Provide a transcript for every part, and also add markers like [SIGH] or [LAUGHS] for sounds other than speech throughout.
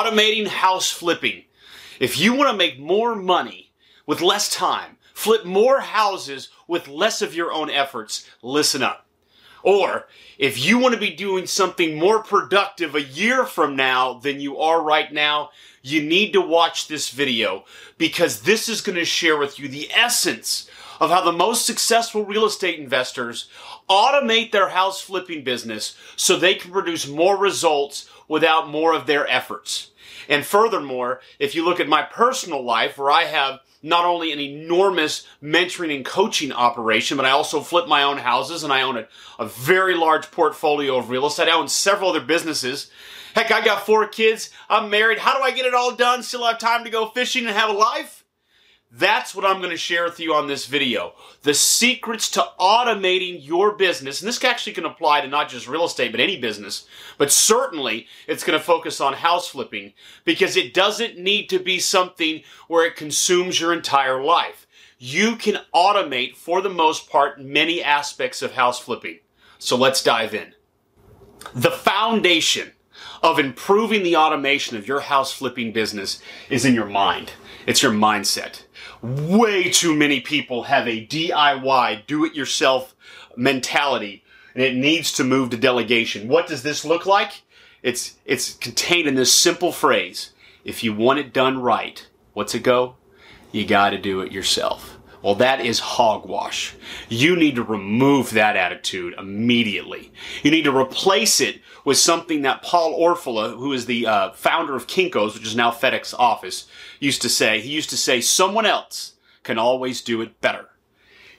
automating house flipping. If you want to make more money with less time, flip more houses with less of your own efforts, listen up. Or if you want to be doing something more productive a year from now than you are right now, you need to watch this video because this is going to share with you the essence of how the most successful real estate investors automate their house flipping business so they can produce more results without more of their efforts. And furthermore, if you look at my personal life where I have not only an enormous mentoring and coaching operation, but I also flip my own houses and I own a, a very large portfolio of real estate. I own several other businesses. Heck, I got four kids. I'm married. How do I get it all done? Still have time to go fishing and have a life? That's what I'm going to share with you on this video. The secrets to automating your business. And this actually can apply to not just real estate, but any business. But certainly it's going to focus on house flipping because it doesn't need to be something where it consumes your entire life. You can automate, for the most part, many aspects of house flipping. So let's dive in. The foundation of improving the automation of your house flipping business is in your mind. It's your mindset. Way too many people have a DIY, do it yourself mentality, and it needs to move to delegation. What does this look like? It's, it's contained in this simple phrase. If you want it done right, what's it go? You gotta do it yourself. Well, that is hogwash. You need to remove that attitude immediately. You need to replace it with something that Paul Orfalea, who is the uh, founder of Kinko's, which is now FedEx Office, used to say. He used to say, someone else can always do it better.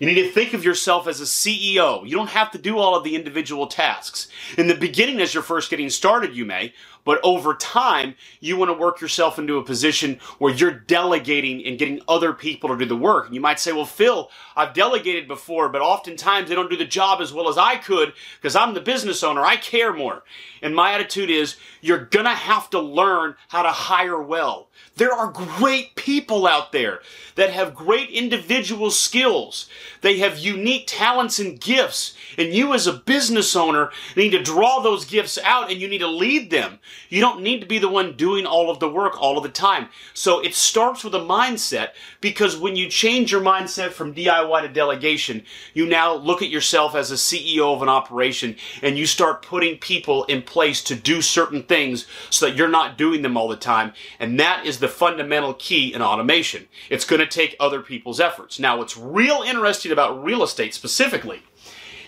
You need to think of yourself as a CEO. You don't have to do all of the individual tasks. In the beginning, as you're first getting started, you may, but over time, you want to work yourself into a position where you're delegating and getting other people to do the work. You might say, well, Phil, I've delegated before, but oftentimes they don't do the job as well as I could because I'm the business owner. I care more. And my attitude is you're going to have to learn how to hire well. There are great people out there that have great individual skills. They have unique talents and gifts. And you as a business owner need to draw those gifts out and you need to lead them. You don't need to be the one doing all of the work all of the time. So it starts with a mindset because when you change your mindset from DIY to delegation, you now look at yourself as a CEO of an operation and you start putting people in place to do certain things so that you're not doing them all the time. And that is the fundamental key in automation. It's going to take other people's efforts. Now, what's real interesting about real estate specifically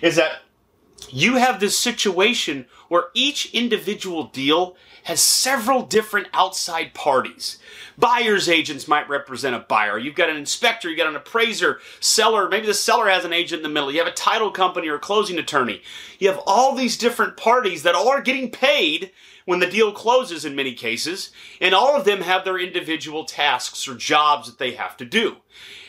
is that you have this situation where each individual deal has several different outside parties. Buyer's agents might represent a buyer. You've got an inspector, you've got an appraiser, seller, maybe the seller has an agent in the middle. You have a title company or a closing attorney. You have all these different parties that all are getting paid when the deal closes in many cases, and all of them have their individual tasks or jobs that they have to do.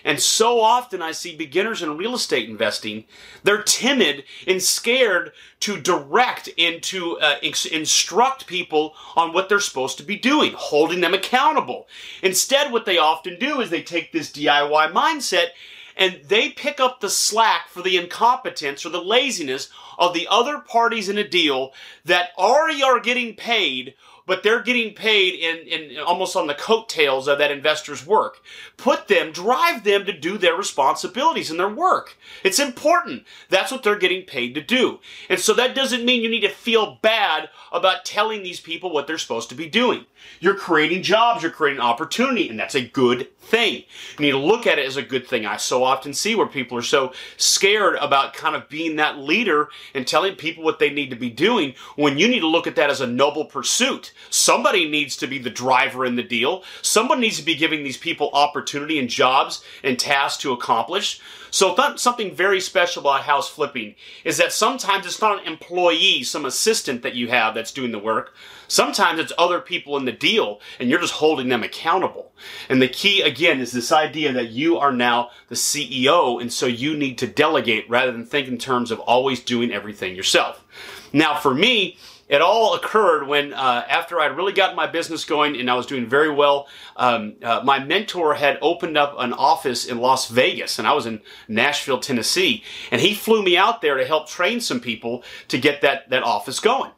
And so often I see beginners in real estate investing, they're timid and scared to direct and to uh, instruct people on what they're supposed to be doing, holding them accountable. Instead, what they often do is they take this DIY mindset and they pick up the slack for the incompetence or the laziness of the other parties in a deal that already are getting paid but they're getting paid in, in almost on the coattails of that investor's work. Put them, drive them to do their responsibilities and their work. It's important. That's what they're getting paid to do. And so that doesn't mean you need to feel bad about telling these people what they're supposed to be doing. You're creating jobs, you're creating opportunity, and that's a good thing. You need to look at it as a good thing. I so often see where people are so scared about kind of being that leader and telling people what they need to be doing when you need to look at that as a noble pursuit. Somebody needs to be the driver in the deal. Someone needs to be giving these people opportunity and jobs and tasks to accomplish. So something very special about house flipping is that sometimes it's not an employee, some assistant that you have that's doing the work. Sometimes it's other people in the deal and you're just holding them accountable. And the key again is this idea that you are now the CEO and so you need to delegate rather than think in terms of always doing everything yourself. Now for me, it all occurred when, uh, after I'd really gotten my business going and I was doing very well, um, uh, my mentor had opened up an office in Las Vegas, and I was in Nashville, Tennessee, and he flew me out there to help train some people to get that that office going.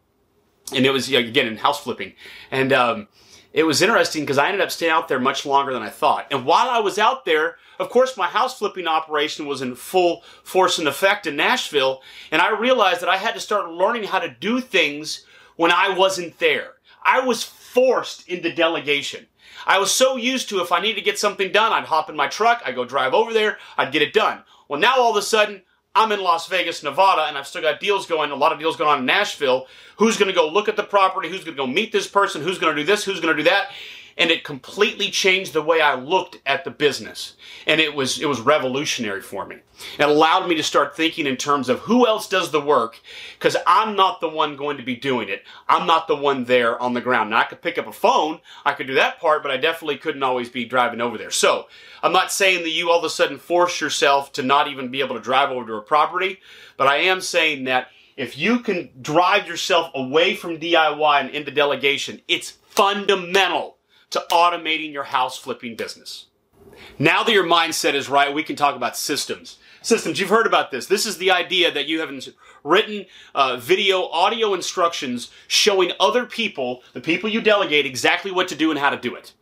And it was again in house flipping, and um, it was interesting because I ended up staying out there much longer than I thought. And while I was out there, of course, my house flipping operation was in full force and effect in Nashville, and I realized that I had to start learning how to do things when I wasn't there. I was forced into delegation. I was so used to if I needed to get something done, I'd hop in my truck, I'd go drive over there, I'd get it done. Well, now all of a sudden, I'm in Las Vegas, Nevada, and I've still got deals going, a lot of deals going on in Nashville. Who's going to go look at the property? Who's going to go meet this person? Who's going to do this? Who's going to do that? And it completely changed the way I looked at the business. And it was it was revolutionary for me. It allowed me to start thinking in terms of who else does the work because I'm not the one going to be doing it. I'm not the one there on the ground. Now I could pick up a phone, I could do that part, but I definitely couldn't always be driving over there. So, I'm not saying that you all of a sudden force yourself to not even be able to drive over to a property, but I am saying that if you can drive yourself away from DIY and into delegation, it's fundamental to automating your house flipping business. Now that your mindset is right, we can talk about systems. Systems, you've heard about this. This is the idea that you have written uh, video, audio instructions showing other people, the people you delegate, exactly what to do and how to do it.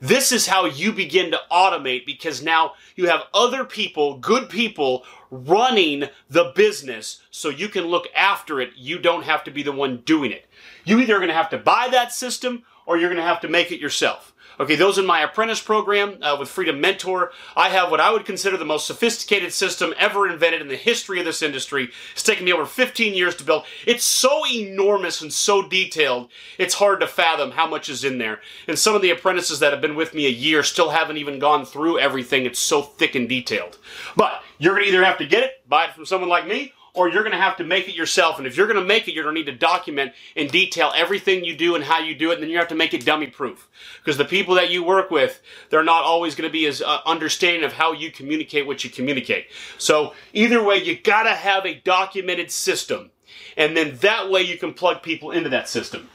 This is how you begin to automate because now you have other people, good people, running the business so you can look after it. You don't have to be the one doing it. You either are going to have to buy that system or you're going to have to make it yourself. Okay, those in my apprentice program uh, with Freedom Mentor, I have what I would consider the most sophisticated system ever invented in the history of this industry. It's taken me over 15 years to build. It's so enormous and so detailed, it's hard to fathom how much is in there. And some of the apprentices that have been with me a year still haven't even gone through everything. It's so thick and detailed. But you're going to either have to get it, buy it from someone like me, or you're going to have to make it yourself. And if you're going to make it, you're going to need to document in detail everything you do and how you do it. And then you have to make it dummy proof. Because the people that you work with, they're not always going to be as uh, understanding of how you communicate what you communicate. So either way, you got to have a documented system. And then that way you can plug people into that system.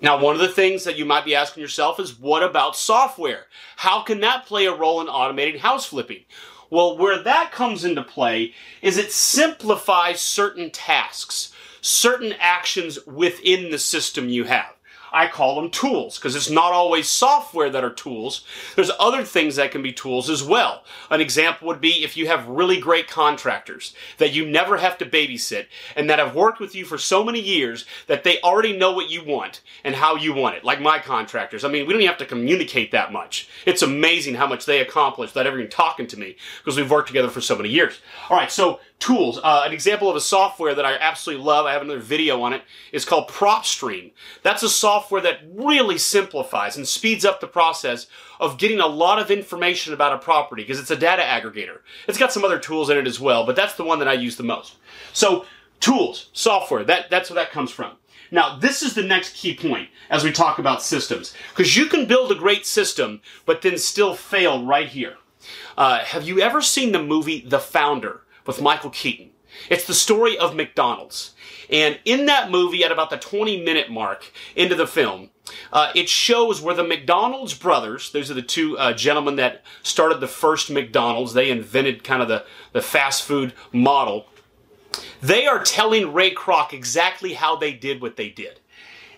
Now, one of the things that you might be asking yourself is what about software? How can that play a role in automating house flipping? Well, where that comes into play is it simplifies certain tasks, certain actions within the system you have. I call them tools because it's not always software that are tools. There's other things that can be tools as well. An example would be if you have really great contractors that you never have to babysit and that have worked with you for so many years that they already know what you want and how you want it. Like my contractors. I mean, we don't even have to communicate that much. It's amazing how much they accomplish without ever even talking to me because we've worked together for so many years. All right, so tools. Uh, an example of a software that I absolutely love, I have another video on it, is called PropStream. That's a software that really simplifies and speeds up the process of getting a lot of information about a property because it's a data aggregator. It's got some other tools in it as well, but that's the one that I use the most. So, tools, software, that, that's where that comes from. Now, this is the next key point as we talk about systems, because you can build a great system, but then still fail right here. Uh, have you ever seen the movie The Founder? with Michael Keaton. It's the story of McDonald's. And in that movie, at about the 20 minute mark into the film, uh, it shows where the McDonald's brothers, those are the two uh, gentlemen that started the first McDonald's, they invented kind of the, the fast food model. They are telling Ray Kroc exactly how they did what they did.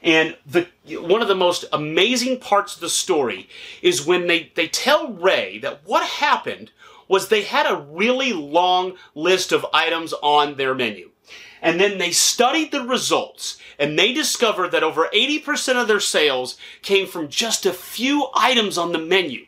And the one of the most amazing parts of the story is when they, they tell Ray that what happened was they had a really long list of items on their menu. And then they studied the results and they discovered that over 80% of their sales came from just a few items on the menu.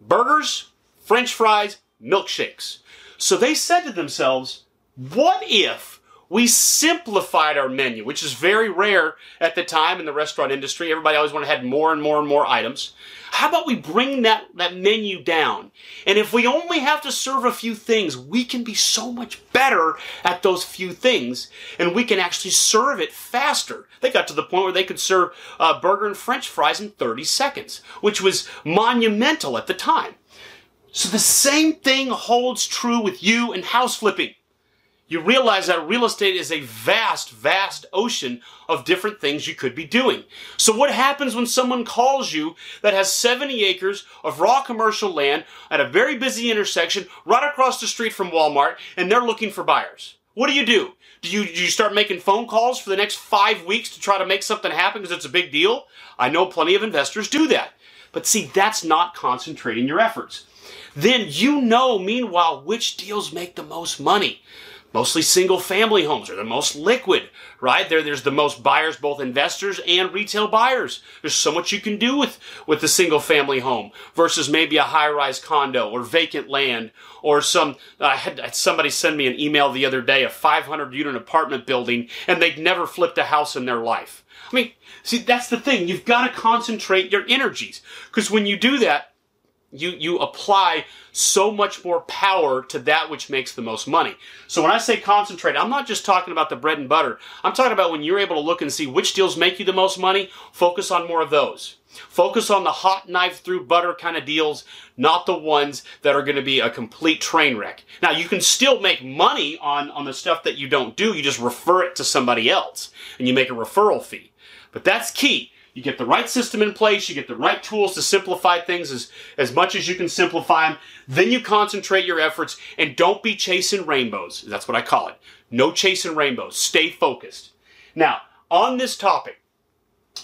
Burgers, french fries, milkshakes. So they said to themselves, what if we simplified our menu, which is very rare at the time in the restaurant industry. Everybody always wanted to have more and more and more items. How about we bring that, that menu down? And if we only have to serve a few things, we can be so much better at those few things, and we can actually serve it faster. They got to the point where they could serve a burger and french fries in 30 seconds, which was monumental at the time. So the same thing holds true with you and house flipping you realize that real estate is a vast, vast ocean of different things you could be doing. So what happens when someone calls you that has 70 acres of raw commercial land at a very busy intersection right across the street from Walmart and they're looking for buyers? What do you do? Do you, do you start making phone calls for the next five weeks to try to make something happen because it's a big deal? I know plenty of investors do that. But see, that's not concentrating your efforts. Then you know, meanwhile, which deals make the most money mostly single family homes are the most liquid, right? There, there's the most buyers, both investors and retail buyers. There's so much you can do with, with the single family home versus maybe a high rise condo or vacant land or some, I had somebody send me an email the other day, a 500 unit apartment building and they'd never flipped a house in their life. I mean, see, that's the thing. You've got to concentrate your energies because when you do that, you, you apply so much more power to that which makes the most money. So when I say concentrate, I'm not just talking about the bread and butter. I'm talking about when you're able to look and see which deals make you the most money, focus on more of those. Focus on the hot knife through butter kind of deals, not the ones that are going to be a complete train wreck. Now, you can still make money on, on the stuff that you don't do. You just refer it to somebody else and you make a referral fee. But that's key. You get the right system in place, you get the right tools to simplify things as, as much as you can simplify them. Then you concentrate your efforts and don't be chasing rainbows. That's what I call it. No chasing rainbows. Stay focused. Now, on this topic,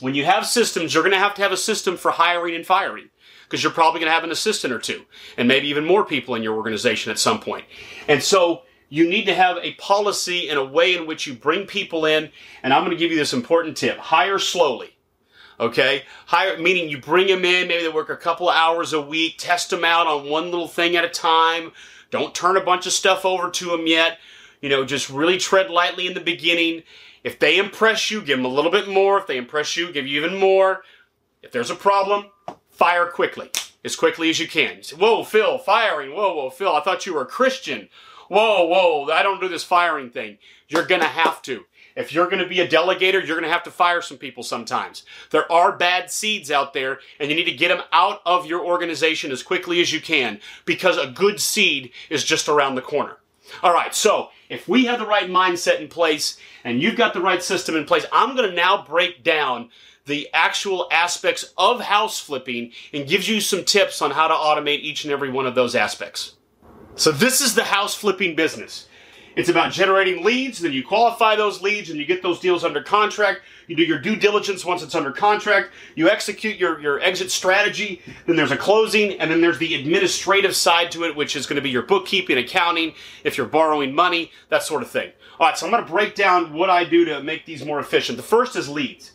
when you have systems, you're going to have to have a system for hiring and firing because you're probably going to have an assistant or two and maybe even more people in your organization at some point. And so you need to have a policy and a way in which you bring people in. And I'm going to give you this important tip. Hire slowly. Okay? Hire, meaning you bring them in, maybe they work a couple hours a week, test them out on one little thing at a time. Don't turn a bunch of stuff over to them yet. You know, just really tread lightly in the beginning. If they impress you, give them a little bit more. If they impress you, give you even more. If there's a problem, fire quickly, as quickly as you can. You say, whoa, Phil, firing. Whoa, whoa, Phil, I thought you were a Christian. Whoa, whoa, I don't do this firing thing. You're going to have to. If you're going to be a delegator, you're going to have to fire some people sometimes. There are bad seeds out there, and you need to get them out of your organization as quickly as you can because a good seed is just around the corner. All right, so if we have the right mindset in place and you've got the right system in place, I'm going to now break down the actual aspects of house flipping and gives you some tips on how to automate each and every one of those aspects. So this is the house flipping business. It's about generating leads, then you qualify those leads and you get those deals under contract. You do your due diligence once it's under contract. You execute your, your exit strategy. Then there's a closing, and then there's the administrative side to it, which is going to be your bookkeeping, accounting, if you're borrowing money, that sort of thing. All right, so I'm going to break down what I do to make these more efficient. The first is leads.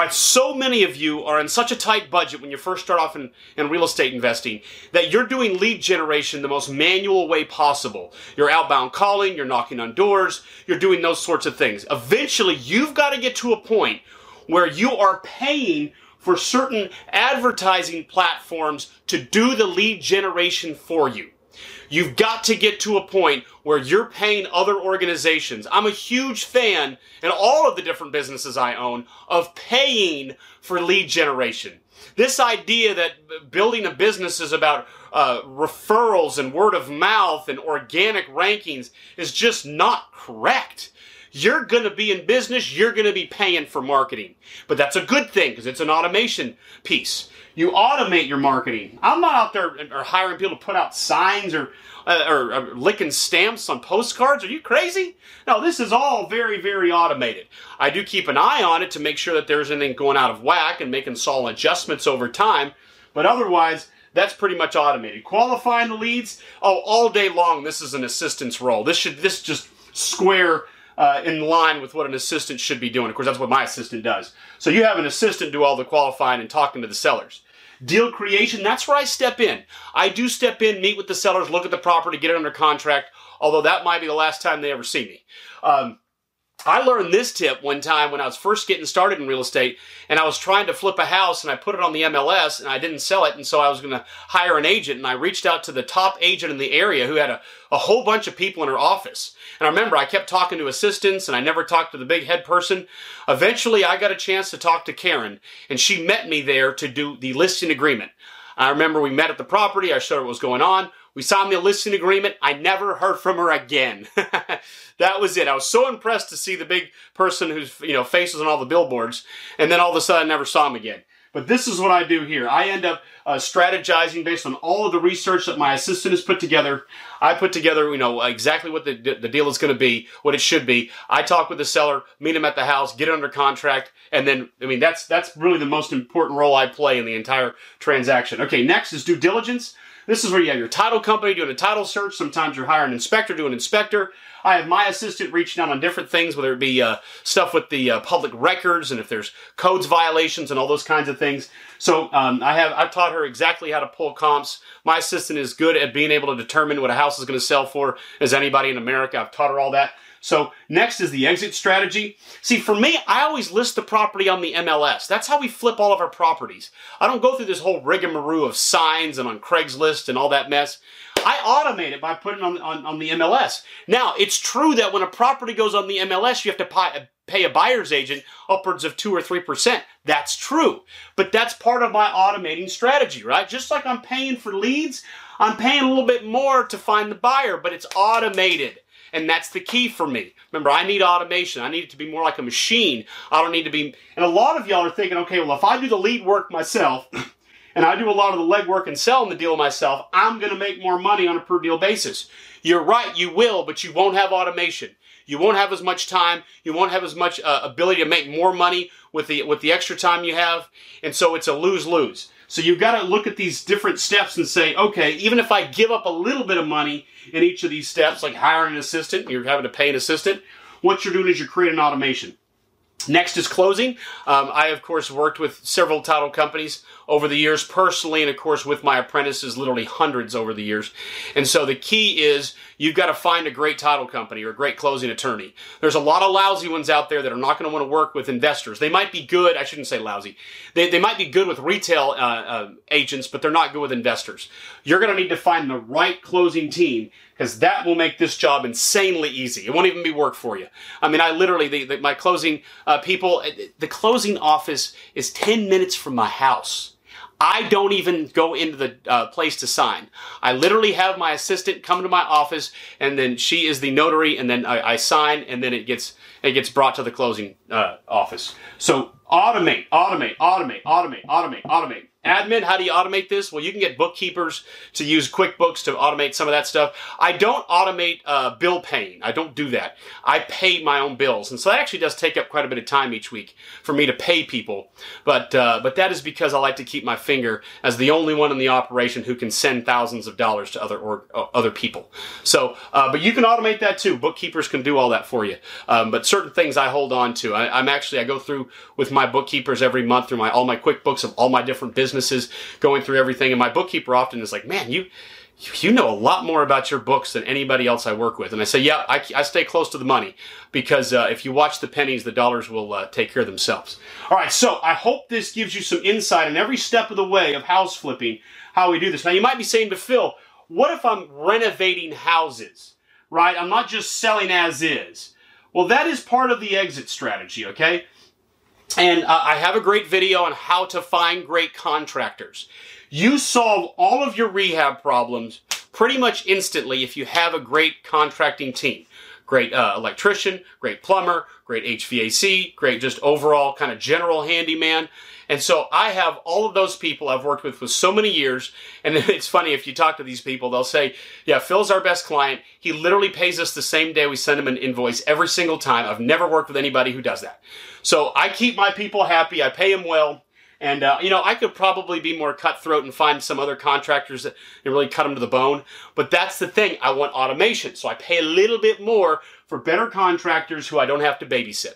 Right, so many of you are in such a tight budget when you first start off in, in real estate investing that you're doing lead generation the most manual way possible. You're outbound calling, you're knocking on doors, you're doing those sorts of things. Eventually, you've got to get to a point where you are paying for certain advertising platforms to do the lead generation for you. You've got to get to a point where you're paying other organizations. I'm a huge fan in all of the different businesses I own of paying for lead generation. This idea that building a business is about uh, referrals and word of mouth and organic rankings is just not correct. You're going to be in business, you're going to be paying for marketing. But that's a good thing because it's an automation piece. You automate your marketing. I'm not out there or hiring people to put out signs or, uh, or, or licking stamps on postcards. Are you crazy? No, this is all very, very automated. I do keep an eye on it to make sure that there's anything going out of whack and making small adjustments over time. But otherwise, that's pretty much automated. Qualifying the leads, oh, all day long, this is an assistant's role. This should, this just square uh, in line with what an assistant should be doing. Of course, that's what my assistant does. So you have an assistant do all the qualifying and talking to the sellers. Deal creation, that's where I step in. I do step in, meet with the sellers, look at the property, get it under contract, although that might be the last time they ever see me. Um, I learned this tip one time when I was first getting started in real estate and I was trying to flip a house and I put it on the MLS and I didn't sell it and so I was going to hire an agent and I reached out to the top agent in the area who had a, a whole bunch of people in her office. And I remember I kept talking to assistants and I never talked to the big head person. Eventually I got a chance to talk to Karen and she met me there to do the listing agreement. I remember we met at the property. I showed her what was going on. We signed the listing agreement. I never heard from her again. [LAUGHS] that was it. I was so impressed to see the big person whose you know face was on all the billboards, and then all of a sudden I never saw him again. But this is what I do here. I end up uh, strategizing based on all of the research that my assistant has put together. I put together, you know, exactly what the, the deal is going to be, what it should be. I talk with the seller, meet him at the house, get it under contract, and then, I mean, that's that's really the most important role I play in the entire transaction. Okay, next is due diligence. This is where you have your title company doing a title search. Sometimes you're hiring an inspector doing an inspector. I have my assistant reaching out on different things, whether it be uh, stuff with the uh, public records and if there's codes violations and all those kinds of things. So um, I have I've taught her exactly how to pull comps. My assistant is good at being able to determine what a house is going to sell for as anybody in America. I've taught her all that. So next is the exit strategy. See, for me, I always list the property on the MLS. That's how we flip all of our properties. I don't go through this whole rigmarole of signs and on Craigslist and all that mess. I automate it by putting on, on, on the MLS. Now, it's true that when a property goes on the MLS, you have to pay, pay a buyer's agent upwards of 2 or 3%. That's true. But that's part of my automating strategy, right? Just like I'm paying for leads, I'm paying a little bit more to find the buyer, but it's automated. And that's the key for me. Remember, I need automation. I need it to be more like a machine. I don't need to be. And a lot of y'all are thinking, okay, well, if I do the lead work myself, [CLEARS THROAT] and I do a lot of the legwork and selling the deal myself, I'm going to make more money on a per deal basis. You're right, you will, but you won't have automation. You won't have as much time. You won't have as much uh, ability to make more money with the with the extra time you have, and so it's a lose lose. So you've got to look at these different steps and say, okay, even if I give up a little bit of money in each of these steps, like hiring an assistant, you're having to pay an assistant, what you're doing is you're creating automation. Next is closing. Um, I, of course, worked with several title companies over the years personally, and of course, with my apprentices, literally hundreds over the years. And so the key is you've got to find a great title company or a great closing attorney. There's a lot of lousy ones out there that are not going to want to work with investors. They might be good, I shouldn't say lousy, they, they might be good with retail uh, uh, agents, but they're not good with investors. You're going to need to find the right closing team because that will make this job insanely easy. It won't even be work for you. I mean, I literally, the, the, my closing uh, people, the closing office is 10 minutes from my house. I don't even go into the uh, place to sign. I literally have my assistant come to my office, and then she is the notary, and then I, I sign, and then it gets it gets brought to the closing uh, office. So automate, automate, automate, automate, automate, automate. Admin, how do you automate this? Well, you can get bookkeepers to use QuickBooks to automate some of that stuff. I don't automate uh, bill paying. I don't do that. I pay my own bills, and so that actually does take up quite a bit of time each week for me to pay people. But uh, but that is because I like to keep my finger as the only one in the operation who can send thousands of dollars to other or uh, other people. So, uh, but you can automate that too. Bookkeepers can do all that for you. Um, but certain things I hold on to. I, I'm actually I go through with my bookkeepers every month through my all my QuickBooks of all my different businesses businesses, going through everything. And my bookkeeper often is like, man, you, you know a lot more about your books than anybody else I work with. And I say, yeah, I, I stay close to the money because uh, if you watch the pennies, the dollars will uh, take care of themselves. All right, so I hope this gives you some insight in every step of the way of house flipping, how we do this. Now, you might be saying to Phil, what if I'm renovating houses, right? I'm not just selling as is. Well, that is part of the exit strategy, okay? And uh, I have a great video on how to find great contractors. You solve all of your rehab problems pretty much instantly if you have a great contracting team. Great uh, electrician, great plumber, great HVAC, great just overall kind of general handyman. And so I have all of those people I've worked with for so many years. And [LAUGHS] it's funny, if you talk to these people, they'll say, yeah, Phil's our best client. He literally pays us the same day we send him an invoice every single time. I've never worked with anybody who does that. So I keep my people happy. I pay them well. And, uh, you know, I could probably be more cutthroat and find some other contractors that, really cut them to the bone. But that's the thing. I want automation. So I pay a little bit more for better contractors who I don't have to babysit.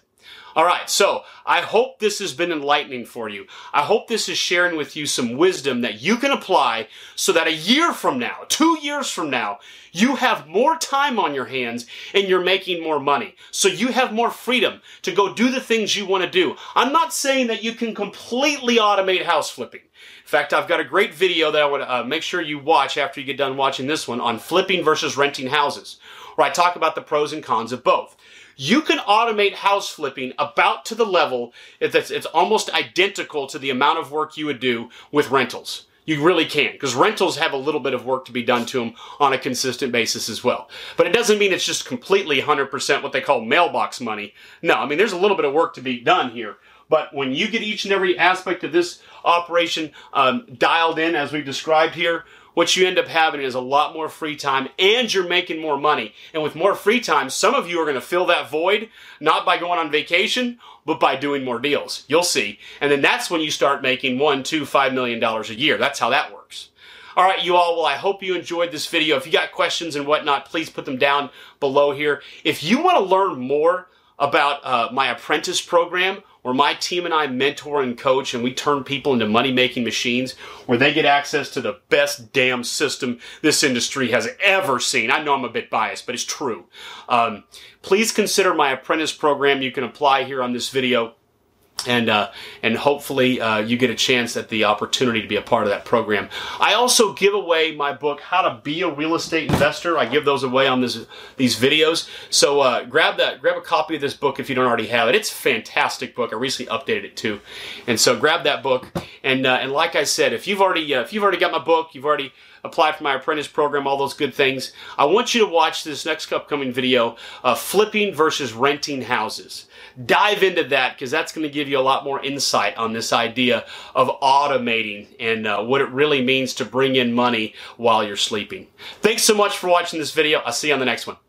All right, so I hope this has been enlightening for you. I hope this is sharing with you some wisdom that you can apply so that a year from now, two years from now, you have more time on your hands and you're making more money. So you have more freedom to go do the things you want to do. I'm not saying that you can completely automate house flipping. In fact, I've got a great video that I would uh, make sure you watch after you get done watching this one on flipping versus renting houses, where I talk about the pros and cons of both you can automate house flipping about to the level that's it's almost identical to the amount of work you would do with rentals. You really can, because rentals have a little bit of work to be done to them on a consistent basis as well. But it doesn't mean it's just completely 100% what they call mailbox money. No, I mean, there's a little bit of work to be done here. But when you get each and every aspect of this operation um, dialed in, as we've described here, what you end up having is a lot more free time and you're making more money. And with more free time, some of you are going to fill that void, not by going on vacation, but by doing more deals. You'll see. And then that's when you start making one, two, five million dollars a year. That's how that works. All right, you all. Well, I hope you enjoyed this video. If you got questions and whatnot, please put them down below here. If you want to learn more about uh, my apprentice program where my team and I mentor and coach and we turn people into money making machines where they get access to the best damn system this industry has ever seen. I know I'm a bit biased, but it's true. Um, please consider my apprentice program. You can apply here on this video and uh, and hopefully uh, you get a chance at the opportunity to be a part of that program. I also give away my book, How to Be a Real Estate Investor. I give those away on this these videos. So uh, grab that, grab a copy of this book if you don't already have it. It's a fantastic book. I recently updated it too, and so grab that book. And uh, and like I said, if you've already uh, if you've already got my book, you've already applied for my apprentice program, all those good things. I want you to watch this next upcoming video, uh, flipping versus renting houses dive into that because that's going to give you a lot more insight on this idea of automating and uh, what it really means to bring in money while you're sleeping. Thanks so much for watching this video. I'll see you on the next one.